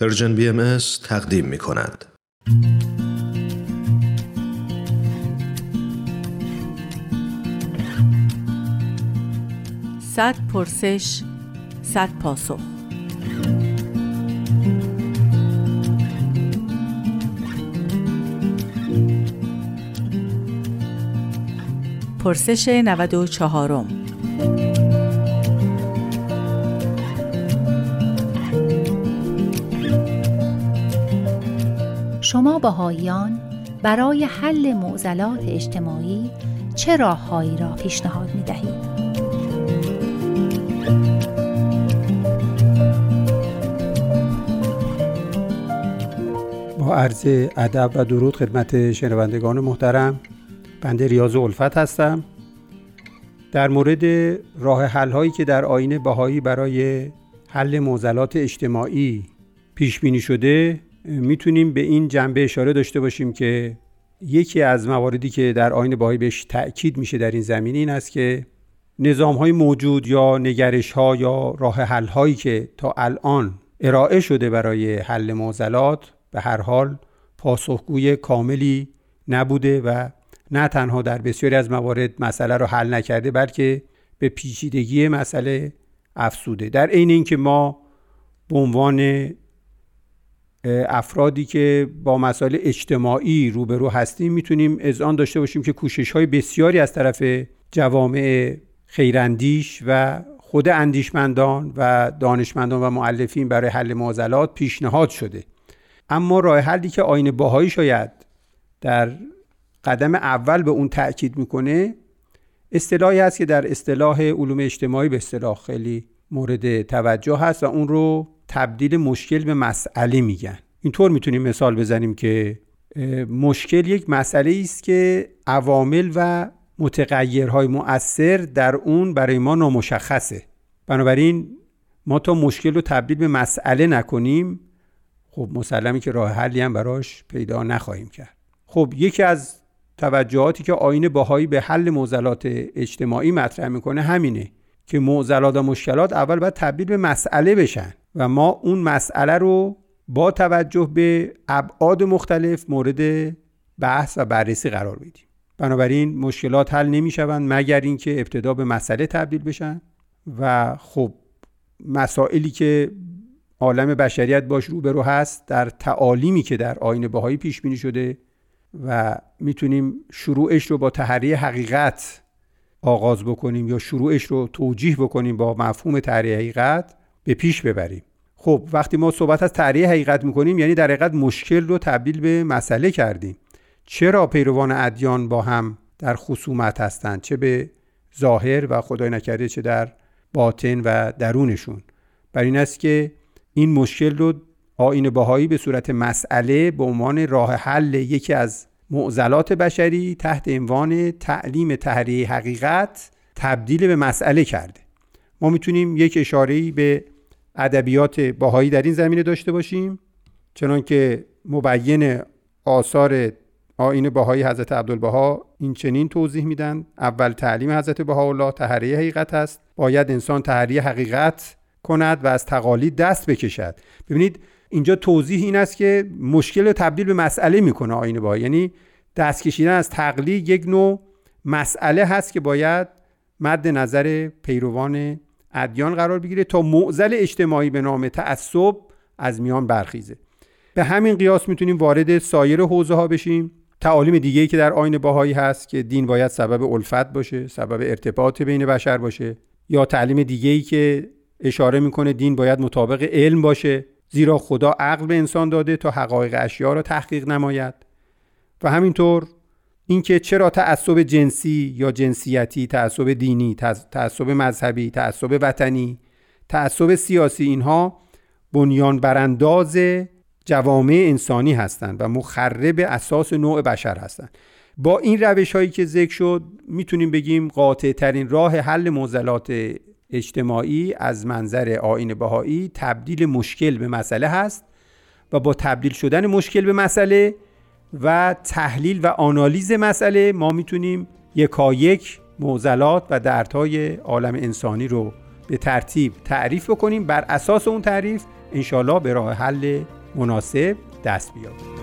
پرژن بی ام تقدیم می کند. صد پرسش صد پاسخ پرسش 94 شما بهاییان برای حل معضلات اجتماعی چه راههایی را پیشنهاد می دهید؟ با عرض ادب و درود خدمت شنوندگان محترم بنده ریاض الفت هستم در مورد راه حل هایی که در آین بهایی برای حل معضلات اجتماعی پیش بینی شده می‌تونیم به این جنبه اشاره داشته باشیم که یکی از مواردی که در آین بهایی بهش تأکید میشه در این زمینه این است که نظام های موجود یا نگرش ها یا راه حل هایی که تا الان ارائه شده برای حل معضلات به هر حال پاسخگوی کاملی نبوده و نه تنها در بسیاری از موارد مسئله رو حل نکرده بلکه به پیچیدگی مسئله افسوده در عین اینکه ما به عنوان افرادی که با مسائل اجتماعی روبرو هستیم می‌تونیم اذعان داشته باشیم که کوشش های بسیاری از طرف جوامع خیراندیش و خود اندیشمندان و دانشمندان و معلفین برای حل معضلات پیشنهاد شده. اما راه حلی که آین باهایی شاید در قدم اول به اون تاکید می‌کنه اصطلاحی هست که در اصطلاح علوم اجتماعی به اصطلاح خیلی مورد توجه هست و اون رو تبدیل مشکل به مسئله میگن. اینطور می‌تونیم مثال بزنیم که مشکل یک مسئله است که عوامل و متغیرهای مؤثر در اون برای ما نامشخصه. بنابراین ما تا مشکل رو تبدیل به مسئله نکنیم خب مسلمی که راه حلی هم براش پیدا نخواهیم کرد. خب یکی از توجهاتی که آین باهایی به حل معضلات اجتماعی مطرح می‌کنه همینه که معضلات و مشکلات اول باید تبدیل به مسئله بشن. و ما اون مسئله رو با توجه به ابعاد مختلف مورد بحث و بررسی قرار بدیم بنابراین مشکلات حل نمی‌شوند مگر اینکه ابتدا به مسئله تبدیل بشن و خب مسائلی که عالم بشریت باش روبرو هست در تعالیمی که در آین بهایی پیش بینی شده و می‌تونیم شروعش رو با تحریه حقیقت آغاز بکنیم یا شروعش رو توجیه بکنیم با مفهوم تحریه حقیقت به پیش ببریم. خب وقتی ما صحبت از تحریه حقیقت می‌کنیم یعنی در حقیقت مشکل رو تبدیل به مسئله کردیم. چرا پیروان ادیان با هم در خصومت هستند؟ چه به ظاهر و خدای نکرده چه در باطن و درونشون. بر این است که این مشکل رو آین باهایی به صورت مسئله به عنوان راه حل یکی از معضلات بشری تحت عنوان تعلیم تحریه حقیقت تبدیل به مسئله کرده. ما می‌تونیم یک اشاره به ادبیات باهایی در این زمینه داشته باشیم چنانکه مبین آثار آین باهایی حضرت عبدالبها این چنین توضیح میدن. اول تعلیم حضرت بهاءالله تحریه حقیقت است. باید انسان تحریه حقیقت کند و از تقالید دست بکشد. ببینید اینجا توضیح این است که مشکل رو تبدیل به مسئله می‌کنه آین با یعنی دست کشیدن از تقلید یک نوع مسئله هست که باید مد نظر پیروان ادیان قرار بگیره تا معزل اجتماعی به نام تعصب از میان برخیزه. به همین قیاس می‌تونیم وارد سایر حوزه ها بشیم. تعالیم دیگه ای که در آین باهایی هست که دین باید سبب الفت باشه سبب ارتباط بین بشر باشه یا تعلیم دیگه ای که اشاره می‌کنه دین باید مطابق علم باشه زیرا خدا عقل به انسان داده تا حقایق اشیا را تحقیق نماید. و همینطور اینکه چرا تعصب جنسی یا جنسیتی تعصب دینی تعصب مذهبی تعصب وطنی تعصب سیاسی اینها بنیان برانداز جوامع انسانی هستند و مخرب اساس نوع بشر هستند. با این روش هایی که ذکر شد می‌تونیم بگیم قاطع ترین راه حل معضلات اجتماعی از منظر آین بهایی تبدیل مشکل به مسئله هست و با تبدیل شدن مشکل به مسئله و تحلیل و آنالیز مسئله ما می‌تونیم یکایک معضلات و دردهای عالم انسانی رو به ترتیب تعریف بکنیم. بر اساس اون تعریف انشالله به راه حل مناسب دست بیابیم.